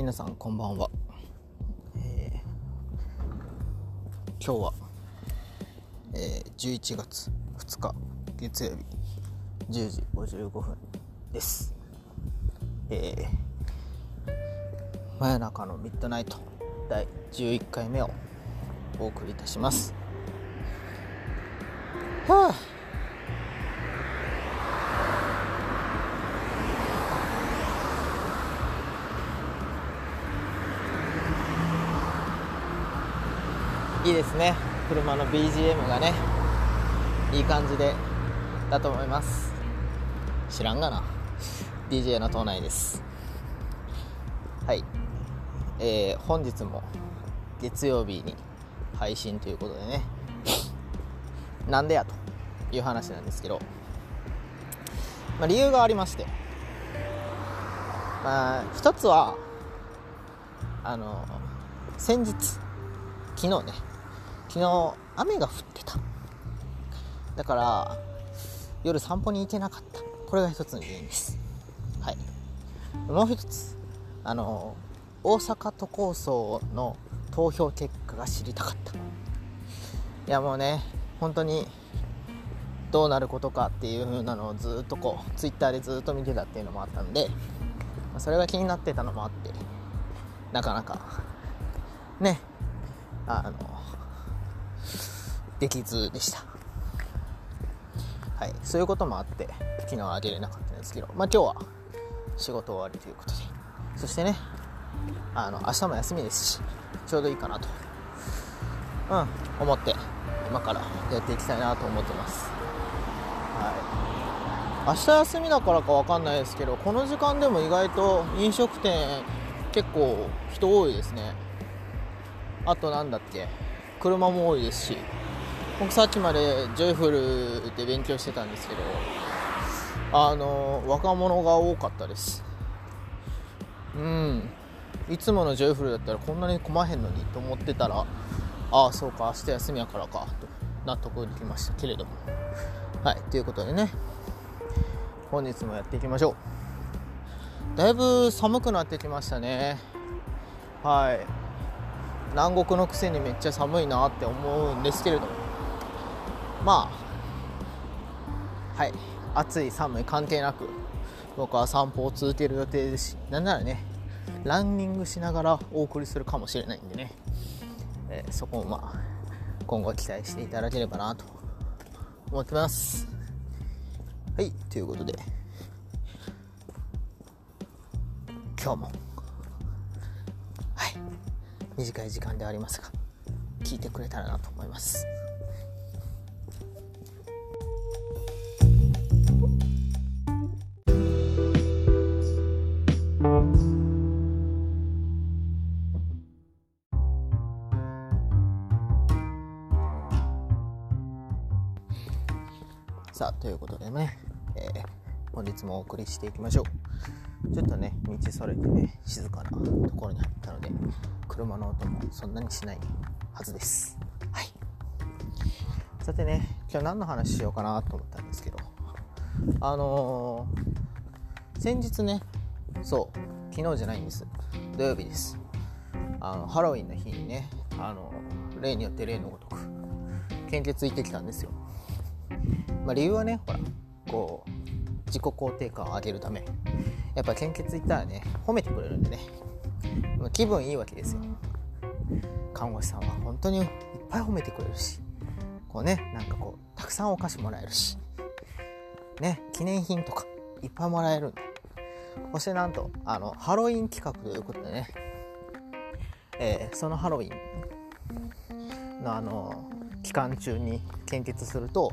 皆さんこんばんは、えー今日は、えー11月2日月曜日10時55分です。えー真夜中のミッドナイト第11回目をお送りいたします。はあ。いいですね。車の BGM がねいい感じでだと思います。知らんがな。DJ の島内です。はい。えー、本日も月曜日に配信ということでね。なんでやという話なんですけど、まあ、理由がありまして。まあ一つはあの先日昨日ね昨日雨が降ってた。だから夜散歩に行けなかった。これが一つの原因です。はい。もう一つ。あの大阪都構想の投票結果が知りたかった。いやもうね本当にどうなることかっていう風なのをずっとこうツイッターでずっと見てたっていうのもあったんでそれが気になってたのもあってなかなか。ね。あのできずでした。はい。そういうこともあって昨日はあげれなかったんですけどまあ今日は仕事終わりということで。そしてねあの明日も休みですしちょうどいいかなと。うん思って今からやっていきたいなと思ってます。はい。明日休みだからか分かんないですけどこの時間でも意外と飲食店結構人多いですね。あとなんだっけ車も多いですし。僕さっきまでジョイフルで勉強してたんですけどあの若者が多かったです。うん。いつものジョイフルだったらこんなに混まへんのにと思ってたらああそうか明日休みやからかと納得できました。けれども。はいということでね。本日もやっていきましょう。だいぶ寒くなってきましたね。はい。南国のくせにめっちゃ寒いなって思うんですけれども。まあはい。暑い寒い関係なく僕は散歩を続ける予定ですしなんならねランニングしながらお送りするかもしれないんでね、えーそこをまあ今後期待していただければなと思ってます。はいということで。今日もはい。短い時間ではありますが聞いてくれたらなと思います。日もお送りしていきましょう。ちょっとね道それてね静かなところに入ったので車の音もそんなにしないはずです。はい。さてね今日何の話しようかなと思ったんですけど。あのー先日ねそう昨日じゃないんです。土曜日です。あのハロウィンの日にねあの例によって例のごとく献血行ってきたんですよ。まあ、理由はねほらこう自己肯定感を上げるため。やっぱ献血行ったらね褒めてくれるんでね。気分いいわけですよ。看護師さんは本当にいっぱい褒めてくれるし。こうねなんかこうたくさんお菓子もらえるし。ね記念品とかいっぱいもらえるんで。そしてなんとあのハロウィン企画ということでね、えーそのハロウィンのあの期間中に献血すると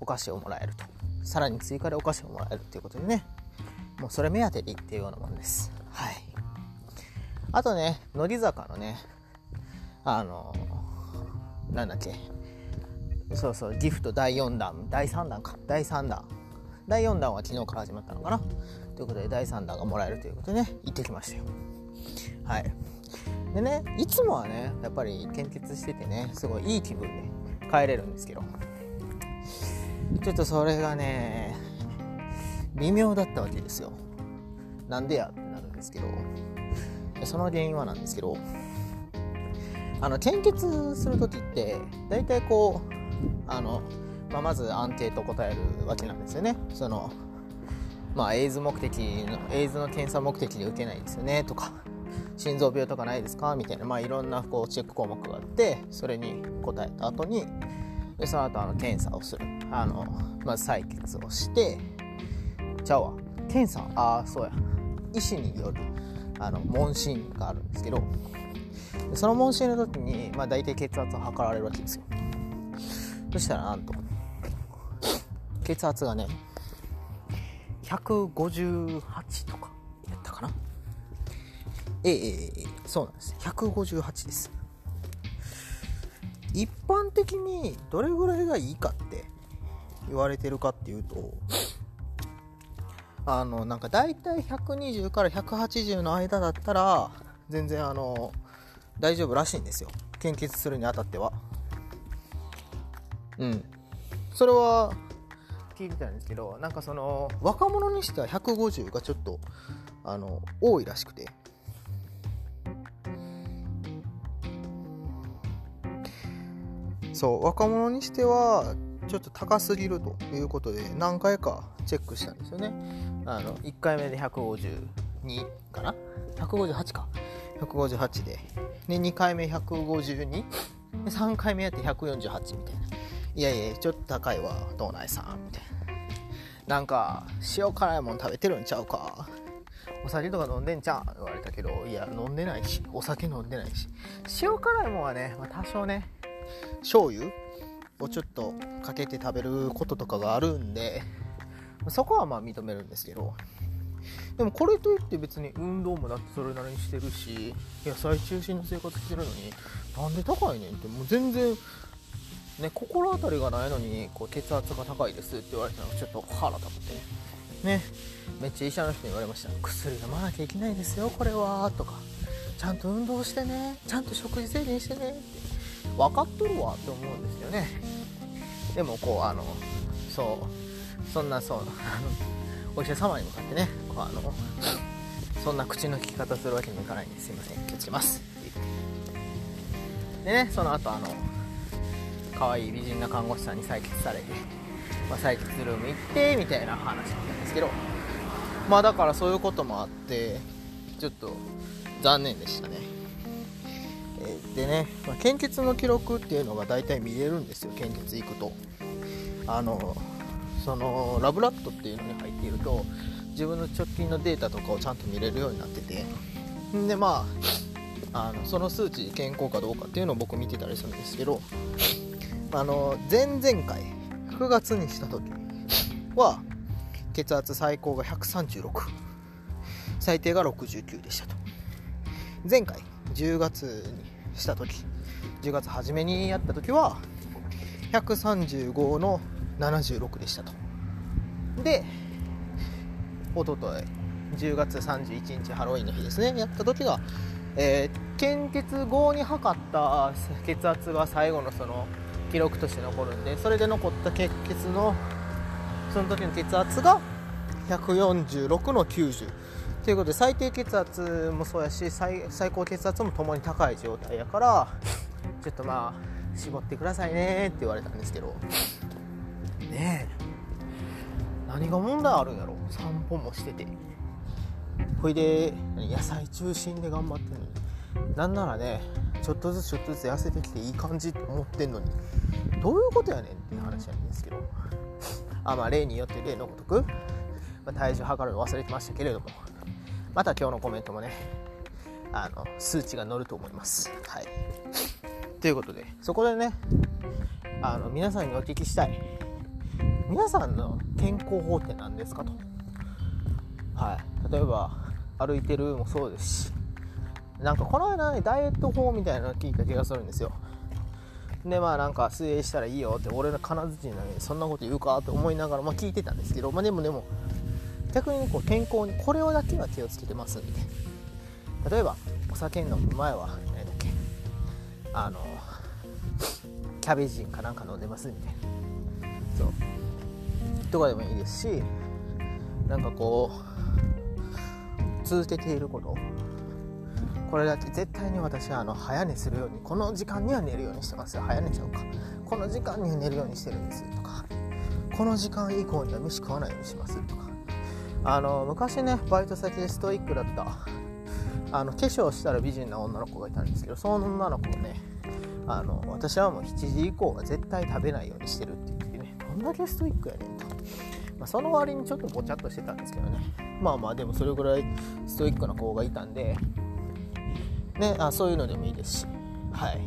お菓子をもらえると。さらに追加でお菓子をもらえるっていうことでねもうそれ目当てで行っていうようなもんです。はい。あとね乃木坂のねあのなんだっけ。そうそうギフト第4弾第3弾か。第3弾。第4弾は昨日から始まったのかな。ということで第3弾がもらえるということでね行ってきましたよ。はい。でねいつもはねやっぱり献血しててねすごいいい気分で帰れるんですけど。ちょっとそれがね微妙だったわけですよ。なんでやってなるんですけど。その原因はなんですけどあの献血する時って大体こうあの、まあ、まずアンケート答えるわけなんですよね。そのまあエイズ目的のエイズの検査目的で受けないですよねとか心臓病とかないですか？みたいな、まあ、いろんなこうチェック項目があってそれに答えた後にでその後あの検査をする。あのまず採血をしてちゃうわ。検査ああそうや。医師によるあの問診があるんですけどその問診の時に、まあ、大体血圧を測られるわけですよ。そしたらなんと血圧がね158とかやったかな？ええええそうなんです。158です。一般的にどれぐらいがいいかって言われてるかっていうとあのなんか大体120から180の間だったら全然あの大丈夫らしいんですよ。献血するにあたっては。うん。それは聞いてたんですけどなんかその若者にしては150がちょっとあの多いらしくて。そう若者にしてはちょっと高すぎるということで何回かチェックしたんですよね。あの1回目で152かな？158か。158で。で2回目152で3回目やって148みたいな。いやいやちょっと高いわ道内さん。みたいな。なんか塩辛いもん食べてるんちゃうか？お酒とか飲んでんちゃう？言われたけどいや飲んでないしお酒飲んでないし。塩辛いもんはね、まあ、多少ね醤油をちょっとかけて食べることとかがあるんでそこはまあ認めるんですけど。でもこれといって別に運動もだってそれなりにしてるし野菜中心の生活してるのになんで高いねんってもう全然ね心当たりがないのにこう血圧が高いですって言われたのがちょっと腹立って。ねめっちゃ医者の人に言われました。薬飲まなきゃいけないですよこれは。とか。ちゃんと運動してね。ちゃんと食事制限してね。って分かっとるわって思うんですよね。でもこうあのそうそんなそうお医者様に向かってねこうあのそんな口の利き方するわけにもいかないんです。いません気をつけます。でねその後あの可愛い美人な看護師さんに採血されて、まあ、採血ルーム行ってみたいな話だったんですけど。まあだからそういうこともあってちょっと残念でしたね。でね、まあ、献血の記録っていうのが大体見れるんですよ献血行くと。あのそのラブラットっていうのに入っていると自分の直近のデータとかをちゃんと見れるようになってて。でまああのその数値健康かどうかっていうのを僕見てたりするんですけどあの前々回9月にした時は血圧最高が136最低が69でしたと。前回10月にした時。10月初めにやった時は135の76でしたと。でおととい10月31日ハロウィンの日ですね。やった時が、えー、献血後に測った血圧が最後のその記録として残るんでそれで残った血血のその時の血圧が146の90ということで最低血圧もそうやし最高血圧もともに高い状態やからちょっとまあ絞ってくださいねって言われたんですけど。ねえ。何が問題あるんやろ？散歩もしてて。ほいで野菜中心で頑張ってんのに。なんならねちょっとずつちょっとずつ痩せてきていい感じって思ってんのに。どういうことやねんっていう話なんですけど。あまあ例によって例のごとく、まあ、体重測るの忘れてましたけれども。また今日のコメントもねあの数値が乗ると思います。はい。ということでそこでねあの皆さんにお聞きしたい。皆さんの健康法って何ですかと、はい、例えば歩いてるもそうですしなんかこの間ねダイエット法みたいなの聞いた気がするんですよ。でまあなんか水泳したらいいよって俺の金槌なのにそんなこと言うかと思いながら、まあ、聞いてたんですけど、まあ、でもでも逆にこう健康にこれをだけは気をつけてますみたいな例えばお酒飲む前は何だっけあのキャベジンかなんか飲んでますみたいな。そう。とかでもいいですしなんかこう続けていること。これだけ絶対に私はあの早寝するようにこの時間には寝るようにしてますよ。早寝ちゃうか。この時間には寝るようにしてるんですとかこの時間以降には飯食わないようにしますとかあの昔ねバイト先でストイックだったあの化粧したら美人な女の子がいたんですけどその女の子もねあの私はもう7時以降は絶対食べないようにしてるって言ってねどんだけストイックやねんと、まあ、その割にちょっとぼちゃっとしてたんですけどね。まあまあでもそれぐらいストイックな子がいたんでねあそういうのでもいいですし。はい。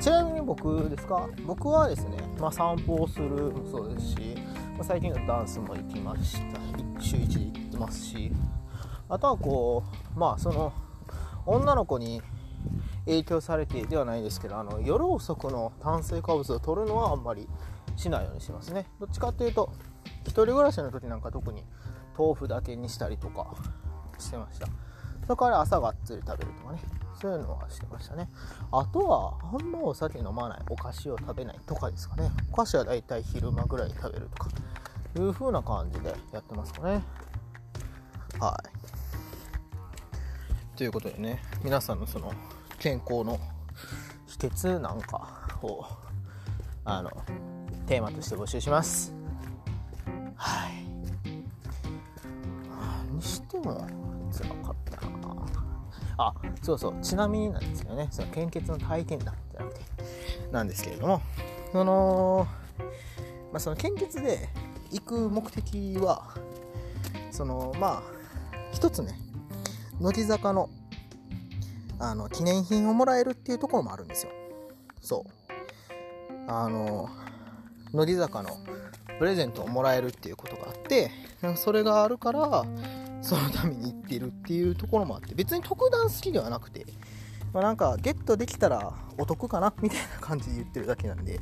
ちなみに僕ですか？僕はですね、まあ、散歩をするもそうですし、最近のダンスも行きました。週1で行ってますし。あとはこうまあその女の子に影響されてではないですけどあの夜遅くの炭水化物を取るのはあんまりしないようにしますね。どっちかっていうと1人暮らしの時なんか特に豆腐だけにしたりとかしてました。それから朝がっつり食べるとかね。そういうのはしてましたね。あとはあんまお酒飲まないお菓子を食べないとかですかね。お菓子はだいたい昼間ぐらいに食べるとかいう風な感じでやってますかね。はい。ということでね皆さんのその健康の秘訣なんかをあのテーマとして募集します。はい。にしてもあそうそう。ちなみになんですけどね。その献血の体験談じゃなくてなんですけれども。そのまあその献血で行く目的はそのまあ一つね乃木坂のあの記念品をもらえるっていうところもあるんですよ。そう。あの乃木坂のプレゼントをもらえるっていうことがあってそれがあるからそのために行ってるっていうところもあって別に特段好きではなくて、まあ、なんかゲットできたらお得かなみたいな感じで言ってるだけなんで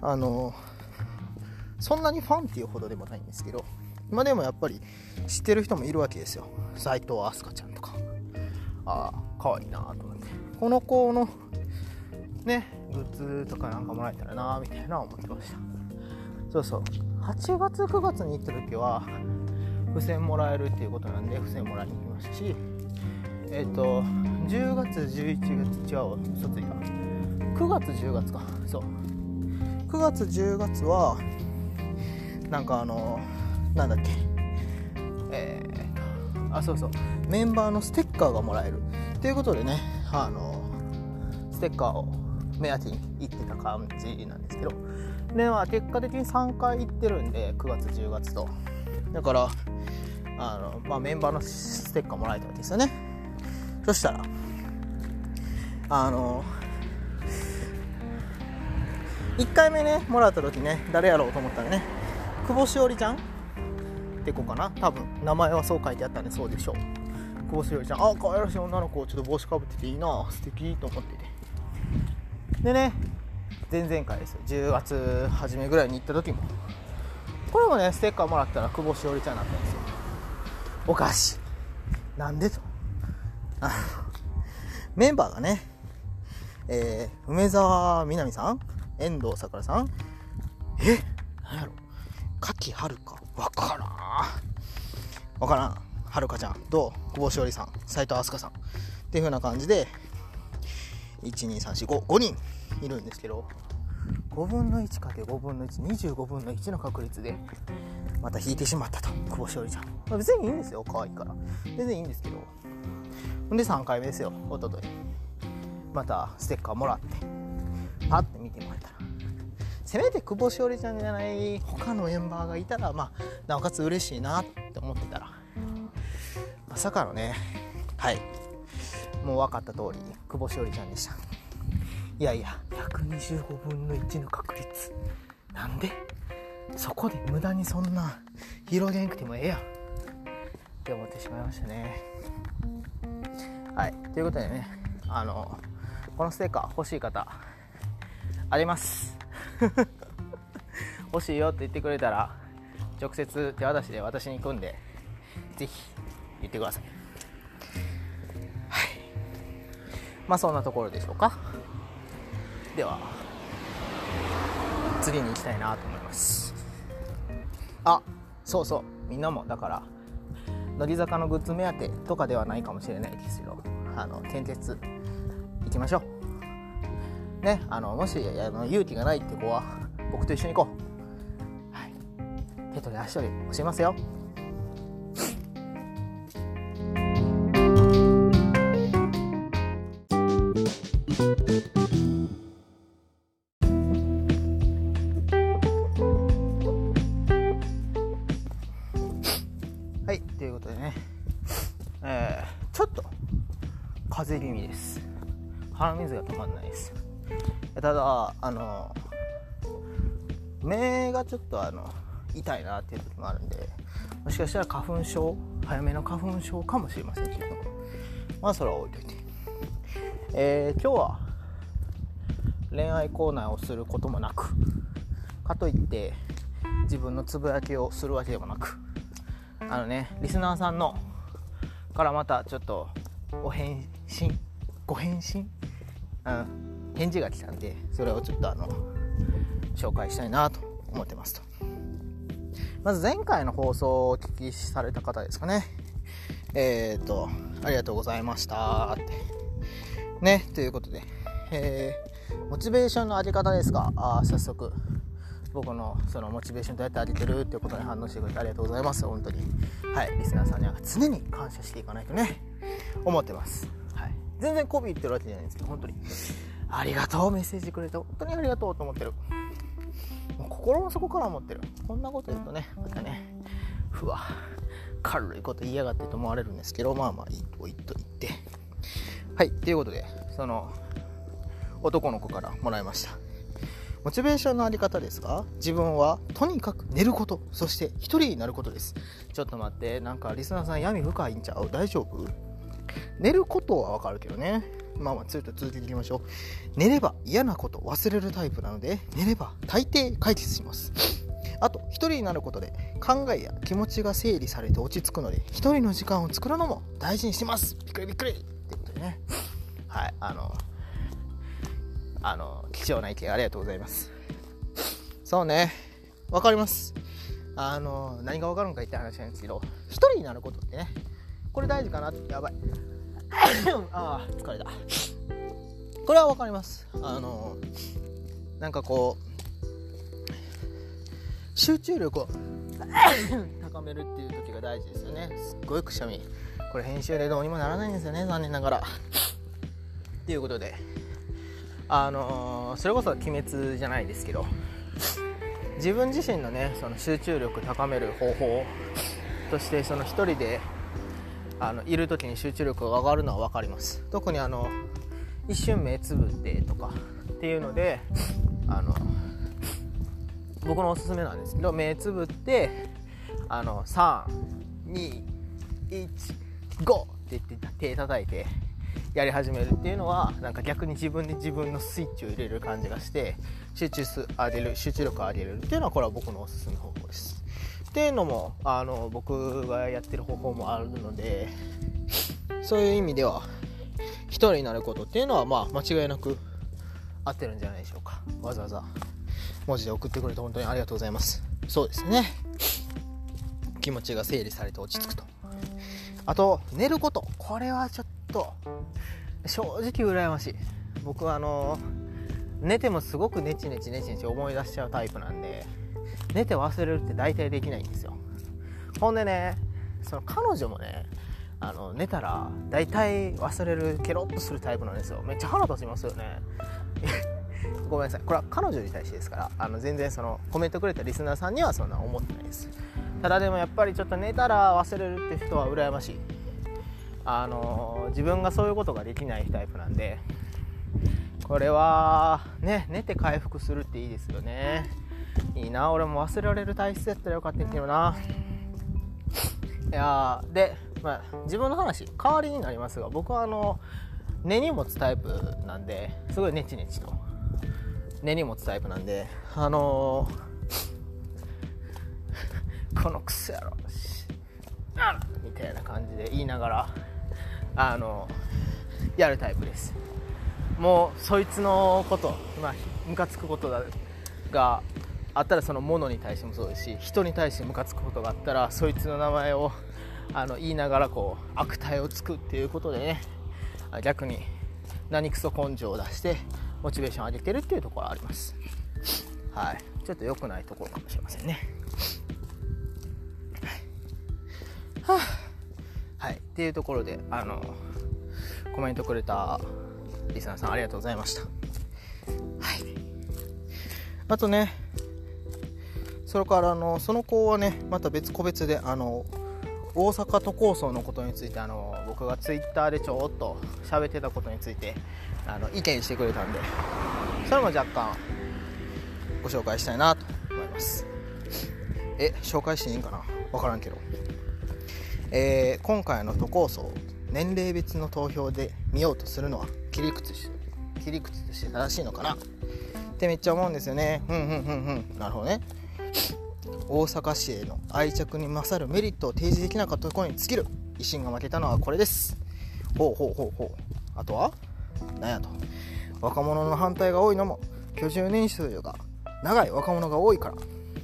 あのそんなにファンっていうほどでもないんですけどまあでもやっぱり知ってる人もいるわけですよ。斎藤飛鳥ちゃんとか。ああかわいいなと思って。この子のねグッズとかなんかもらえたらなみたいな思ってました。そうそう。8月9月に行った時は付箋もらえるっていうことなんで付箋もらいに行きましたしえっ、ー、と10月11月違うわ嘘ついた9月10月か。そう。9月10月はなんかあのなんだっけ。えー、あそうそう。メンバーのステッカーがもらえる。ということでねあのステッカーを目当てに行ってた感じなんですけど。でまあ結果的に3回行ってるんで9月10月と。だからあの、まあ、メンバーのステッカーもらえたわけですよね。そしたらあの1回目ねもらった時ね誰やろうと思ったらね久保しおりちゃん？って子かな？多分名前はそう書いてあったんでそうでしょう。久保しおりちゃん。あ可愛らしい女の子ちょっと帽子かぶってていいな。素敵と思ってて。でね前々回ですよ。10月初めぐらいに行った時も。これもねステッカーもらったら久保しおりちゃんだったんですよ。おかし。いなんでと。メンバーがねえー、梅澤美波さん。遠藤さくらさん。え何やろ。柿はるかわからん。わからん。はるかちゃん。と久保しおりさん。斎藤飛鳥さん。っていう風な感じで12345人いるんですけど。5分の 1×5 分の125分の1の確率でまた引いてしまったと。久保しおりちゃん、まあ、別にいいんですよ。可愛いから。全然いいんですけど。ほんで3回目ですよ。おととい。またステッカーもらって。パッて見てもらえたら。せめて久保しおりちゃんじゃない他のメンバーがいたらまあなおかつ嬉しいなって思ってたら。まさかのね。はい。もう分かった通り久保しおりちゃんでした。いやいや125分の1の確率。なんで？そこで無駄にそんな広げんくてもええやん。って思ってしまいましたね。はいということでねあのこのステッカー欲しい方あります。欲しいよって言ってくれたら直接手渡しで私に組んでぜひ言ってください。はい。まあそんなところでしょうか。では次に行きたいなと思います。あそうそう。みんなもだから乃木坂のグッズ目当てとかではないかもしれないですけどあの献血行きましょう。ねあのもしあの勇気がないって子は僕と一緒に行こう、はい、手取り足取り教えますよ。鼻水が止まんないですただあの目がちょっとあの痛いなっていう時もあるんでもしかしたら花粉症早めの花粉症かもしれませんけどまあそれは置いといて。えー、今日は恋愛コーナーをすることもなくかといって自分のつぶやきをするわけでもなくあのねリスナーさんのからまたちょっとお返信ご返信、返事が来たんでそれをちょっとあの紹介したいなと思ってますと。まず前回の放送をお聞きされた方ですかね。えっ、ー、とありがとうございましたって。ねということで、えー、モチベーションの上げ方ですがあ早速僕のそのモチベーションどうやって上げてるっていうことに反応してくれてありがとうございます。本当に。はいリスナーさんには常に感謝していかないとね。思ってます、全然媚び言ってるわけじゃないんですけど本当に。ありがとう。メッセージくれて本当にありがとうと思ってる。心の底から思ってる。こんなこと言うとねまたねふわ軽いこと言いやがってと思われるんですけどまあまあいいと言っといて。はいということでその男の子からもらいました。モチベーションのあり方ですが自分はとにかく寝ることそして一人になることです。ちょっと待ってなんかリスナーさん闇深いんちゃう？大丈夫？寝ることはわかるけどね。まあまあずっと続けていきましょう。寝れば嫌なこと忘れるタイプなので寝れば大抵解決します。あと一人になることで考えや気持ちが整理されて落ち着くので一人の時間を作るのも大事にします。びっくりびっくりってことでね。はいあのあの貴重な意見ありがとうございます。そうね。わかります。あの何が分かるのか言って話なんですけど一人になることってねこれ大事かな？ってやばい。ああ疲れた。これは分かります。あのなんかこう集中力を 高めるっていう時が大事ですよね。すっごいくしゃみ。これ編集でどうにもならないんですよね残念ながら。っていうことであの、それこそ鬼滅じゃないですけど自分自身のねその集中力高める方法としてその1人であのいる時に集中力が上がるのは分かります。特にあの一瞬目つぶってとかっていうのであの僕のおすすめなんですけど目つぶってあの321 5って言って手叩いてやり始めるっていうのはなんか逆に自分で自分のスイッチを入れる感じがして集中数上げる集中力を上げるっていうのはこれは僕のおすすめ方法です。っていうのもあの僕がやってる方法もあるのでそういう意味では一人になることっていうのはまあ間違いなく合ってるんじゃないでしょうか。わざわざ文字で送ってくれて本当にありがとうございます。そうですね。気持ちが整理されて落ち着くと。あと寝ること。これはちょっと正直羨ましい。僕はあの寝てもすごくネチネチネチネチ思い出しちゃうタイプなんで。寝て忘れるって大体できないんですよ。ほんでねその彼女もねあの寝たら大体忘れるケロッとするタイプなんですよ。めっちゃ腹立ちますよね。ごめんなさい。これは彼女に対してですからあの全然そのコメントくれたリスナーさんにはそんな思ってないです。ただでもやっぱりちょっと寝たら忘れるって人は羨ましい。あの自分がそういうことができないタイプなんでこれはね寝て回復するっていいですよね。いいな俺も忘れられる体質やったらよかったけどな。いやで、まあ、自分の話代わりになりますが僕はあの根に持つタイプなんですごいネチネチと。根に持つタイプなんであのー、このクソ野郎みたいな感じで言いながらあのやるタイプです。もうそいつのことまあムカつくことがあったらそのものに対してもそうですし人に対してムカつくことがあったらそいつの名前をあの言いながらこう悪態をつくっていうことでね逆に何クソ根性を出してモチベーション上げてるっていうところはあります。はい。ちょっと良くないところかもしれませんね。はあ、はい。っていうところであのコメントくれたリスナーさんありがとうございました。はい。あとねそれからあのその子はねまた別個別であの大阪都構想のことについてあの僕がツイッターでちょっと喋ってたことについてあの意見してくれたんでそれも若干ご紹介したいなと思います。え紹介していいんかな？分からんけど。えー、今回の都構想年齢別の投票で見ようとするのは切り口切り口として正しいのかな？ってめっちゃ思うんですよね。うんうんうんうん。なるほどね。大阪市への愛着に勝るメリットを提示できなかったところに尽きる。維新が負けたのはこれです。ほうほうほうほう。あとは？何やと。若者の反対が多いのも居住年数が長い若者が多いから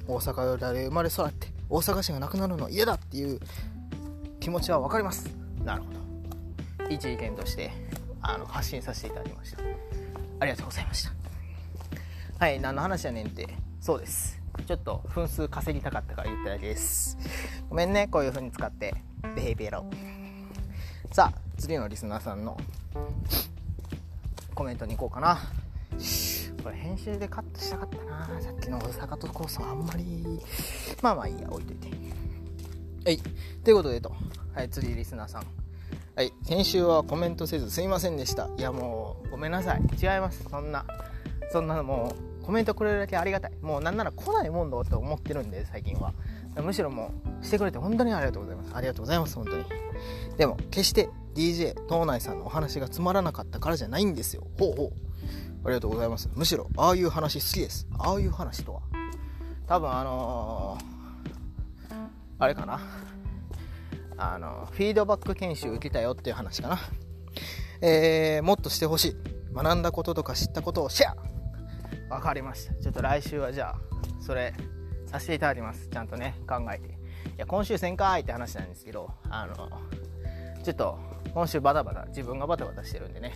大阪で生まれ育って大阪市がなくなるの嫌だっていう気持ちは分かります。なるほど。一意見としてあの発信させていただきました。ありがとうございました。はい何の話やねんって。そうです。ちょっと分数稼ぎたかったから言っただけですごめんねこういう風に使ってベヘイビエロさあ次のリスナーさんのコメントに行こうかなこれ編集でカットしたかったなさっきの大阪とコースはあんまりまあまあいいや置いといてはいということでとはい次リスナーさんはい先週はコメントせずすいませんでしたいやもうごめんなさい違いますそんなそんなのもうコメントくれるだけありがたい。もうなんなら来ないもんだと思ってるんで最近は。むしろもうしてくれて本当にありがとうございます。ありがとうございます本当に。でも決して DJ 東内さんのお話がつまらなかったからじゃないんですよ。ほうほう。ありがとうございます。むしろああいう話好きです。ああいう話とは。多分あのー、あれかな。あのフィードバック研修受けたよっていう話かな。えー、もっとしてほしい。学んだこととか知ったことをシェア。分かりました。ちょっと来週はじゃあそれさせていただきます。ちゃんとね考えて。いや今週1000回って話なんですけどあのちょっと今週バタバタ自分がバタバタしてるんでね。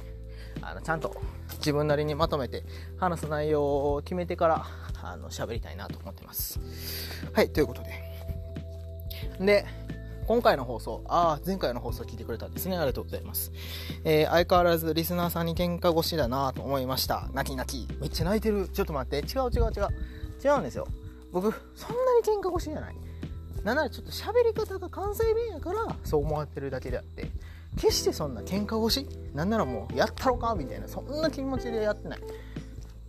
あのちゃんと自分なりにまとめて話す内容を決めてからあの喋りたいなと思ってます。はいということで。で今回の放送、ああ、前回の放送聞いてくれたんですね。ありがとうございます。えー、相変わらずリスナーさんに喧嘩腰だなと思いました。泣き泣き。めっちゃ泣いてる。ちょっと待って。違う違う違う。違うんですよ。僕、そんなに喧嘩腰じゃない。なんならちょっと喋り方が関西弁やからそう思ってるだけであって、決してそんな喧嘩腰なんならもうやったろかみたいな、そんな気持ちでやってない。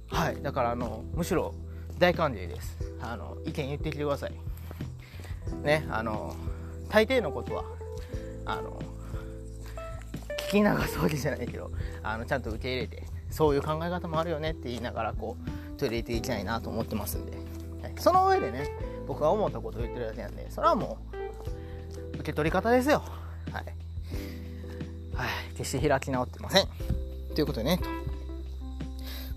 はい。だからあの、むしろ大歓迎です。あの、意見言ってきてください。ね、あの、大抵のことはあの聞き流すわけじゃないけどあのちゃんと受け入れてそういう考え方もあるよねって言いながらこう取り入れていきたいなと思ってますんで、はい、その上でね僕が思ったことを言ってるだけなんでそれはもう受け取り方ですよ。はい、はい、決して開き直ってません。ということでね。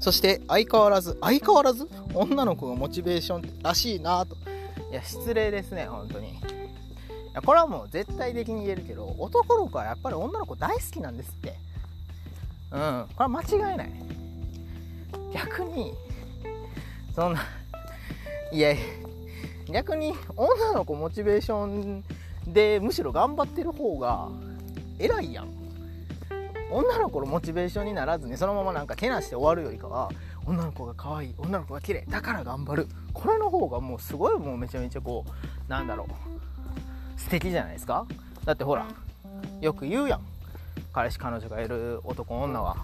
そして相変わらず相変わらず？女の子がモチベーションらしいなと。いや失礼ですね本当に。これはもう絶対的に言えるけど男の子はやっぱり女の子大好きなんですって。うん。これは間違いない。逆にそんないやいや逆に女の子モチベーションでむしろ頑張ってる方が偉いやん。女の子のモチベーションにならずにそのままなんかけなして終わるよりかは女の子が可愛い女の子が綺麗だから頑張る。これの方がもうすごいもうめちゃめちゃこうなんだろう。素敵じゃないですか？だってほらよく言うやん。彼氏彼女がいる男女は。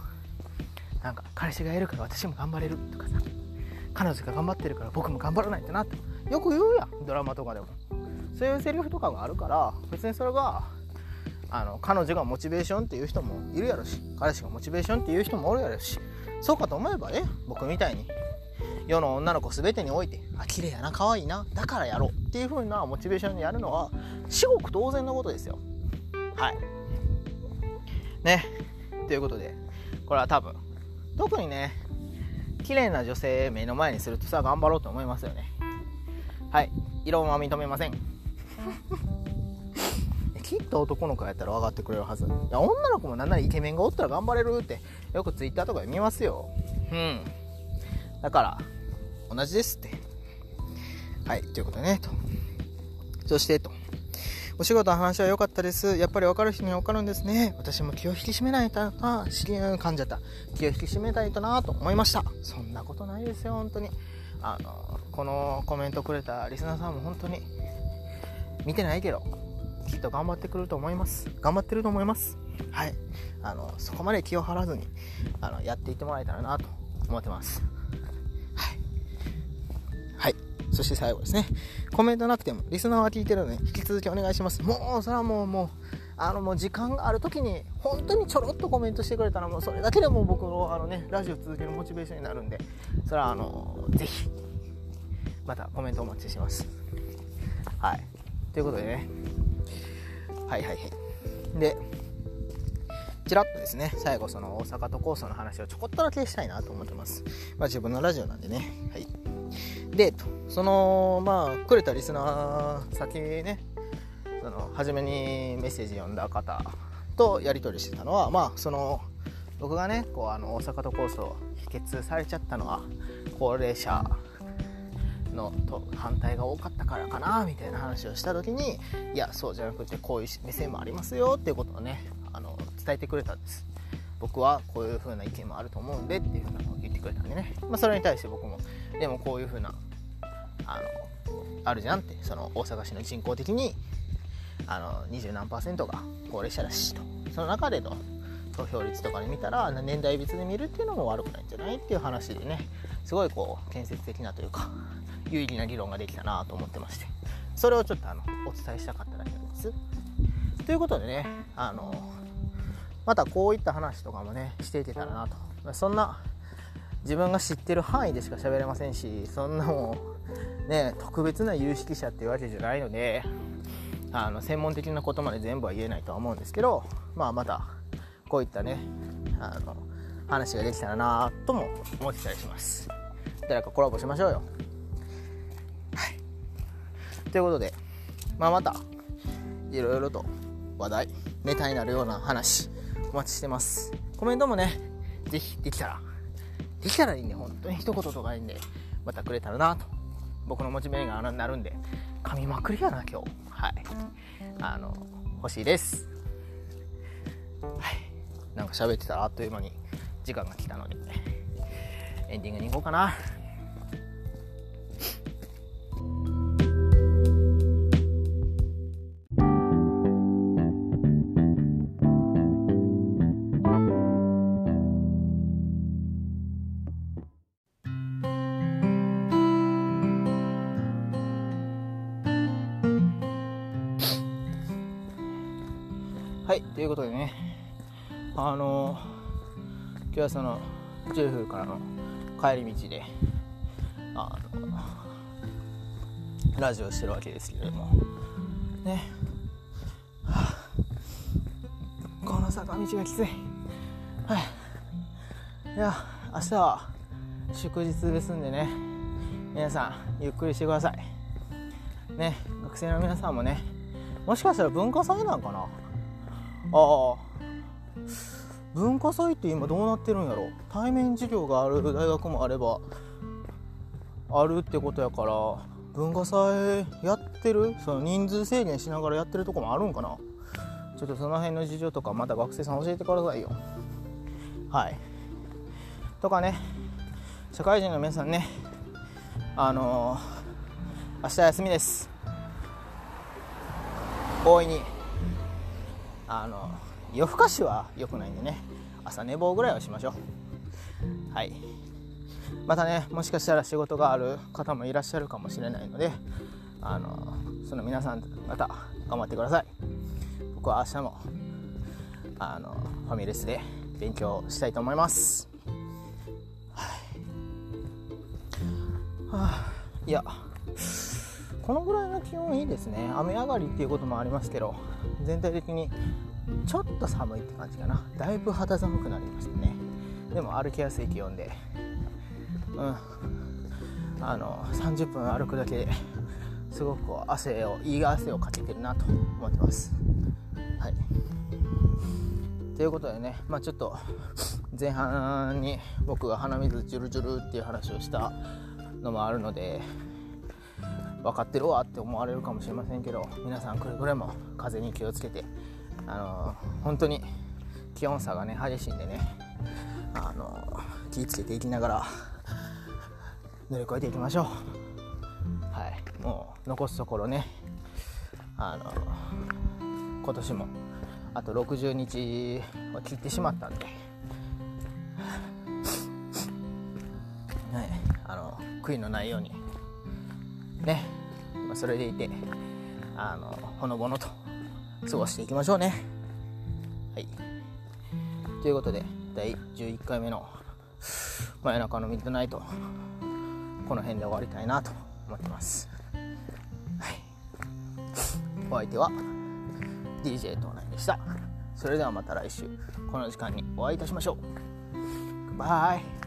なんか彼氏がいるから私も頑張れる。とかさ。彼女が頑張ってるから僕も頑張らないとなって。よく言うやんドラマとかでも。そういうセリフとかがあるから別にそれがあの彼女がモチベーションっていう人もいるやろし。彼氏がモチベーションっていう人もおるやろし。そうかと思えばね僕みたいに世の女の子全てにおいてあ綺麗やな可愛いなだからやろうっていう風なモチベーションでやるのは至極当然のことですよ。はい。ね。ということでこれは多分特にね綺麗な女性目の前にするとさ頑張ろうと思いますよね。はい。異論は認めません。きっと男の子やったら分かってくれるはず。いや女の子もなんならイケメンがおったら頑張れるってよく Twitter とかで見ますよ。うん。だから同じですってはいということでねとそしてとお仕事の話は良かったです。やっぱり分かる人には分かるんですね。私も気を引き締めないとな、知り合い噛んじゃった。気を引き締めないとなと思いました。そんなことないですよ、本当に。あの、このコメントくれたリスナーさんも本当に見てないけど、きっと頑張ってくると思います。頑張ってると思います。はい。あの、そこまで気を張らずに、あの、やっていってもらえたらなと思ってます。そして最後ですね。コメントなくても、リスナーは聞いてるので、引き続きお願いします。もう、それはもう、もう、あの、もう時間がある時に、本当にちょろっとコメントしてくれたら、もうそれだけでも僕の、あのね、ラジオ続けるモチベーションになるんで、それは、あの、ぜひ、またコメントお待ちします。はい。ということでね、はいはいはい。で、ちらっとですね、最後その大阪都構想の話をちょこっとだけしたいなと思ってます。まあ自分のラジオなんでね。はい。で、その、まあ、くれたリスナー先ね、その、初めにメッセージ読んだ方とやり取りしてたのは、まあ、その、僕がね、こう、あの、大阪都構想否決されちゃったのは、高齢者のと反対が多かったからかなみたいな話をした時にいやそうじゃなくてこういう目線もありますよっていうことをねあの伝えてくれたんです。僕はこういう風な意見もあると思うんでっていう風なのを言ってくれたんでね、まあ、それに対して僕もでもこういう風なあのあるじゃんって。その大阪市の人口的にあの20何パーセントが高齢者だしと。その中での投票率とかで見たら年代別で見るっていうのも悪くないんじゃないっていう話でね。すごいこう建設的なというか 有意義な議論ができたなと思ってまして。それをちょっとあのお伝えしたかっただけなんです。ということでねあのまたこういった話とかもねしていけたらなと。そんな自分が知ってる範囲でしか喋れませんしそんなもうね特別な有識者っていうわけじゃないのであの専門的なことまで全部は言えないとは思うんですけどまあまたこういったねあの話ができたらなとも思ってたりします。誰かコラボしましょうよ。はい。ということで、まあ、またいろいろと話題ネタになるような話お待ちしてます。コメントもねぜひできたらできたらいいんで本当に。一言とかいいんでまたくれたらなと。僕のモチベがなるんで噛みまくりやな今日。はい。あの欲しいです。はい。なんか喋ってたらあっという間に時間が来たのでエンディングに行こうかな。あの今日はそのジェフからの帰り道であのラジオしてるわけですけれども。ね、はあ、この坂道がきつい。はい。いや明日は祝日ですんでね。皆さんゆっくりしてください。ね。学生の皆さんもね。もしかしたら文化祭なんかな？ああ。文化祭って今どうなってるんやろ？対面授業がある大学もあればあるってことやから文化祭やってる？その人数制限しながらやってるとこもあるんかな？ちょっとその辺の事情とかまた学生さん教えてくださいよ。はい。とかね社会人の皆さんねあのー、明日休みです。大いにあの夜更かしは良くないんでね。朝寝坊ぐらいはしましょう。はい。またねもしかしたら仕事がある方もいらっしゃるかもしれないのであのその皆さんまた頑張ってください。僕は明日もあのファミレスで勉強したいと思います。はい、はあ、いやこのぐらいの気温いいですね。雨上がりっていうこともありますけど全体的にちょっと寒いって感じかな。だいぶ肌寒くなりましたね。でも歩きやすい気温で。うん。あの30分歩くだけですごく汗をいい汗をかけてるなと思ってます。はい。ということでねまあちょっと前半に僕が鼻水ジュルジュルっていう話をしたのもあるので分かってるわって思われるかもしれませんけど皆さんくれぐれも風に気をつけてあの本当に気温差がね激しいんでねあの気をつけていきながら乗り越えていきましょう。はい。もう残すところねあの今年もあと60日を切ってしまったんで、はい、あの悔いのないようにね、それでいてあのほのぼのと。過ごしていきましょうね。はい。ということで第11回目の真夜中のミッドナイトこの辺で終わりたいなと思ってます。はい。お相手は DJ 東内でした。それではまた来週この時間にお会いいたしましょう。バイ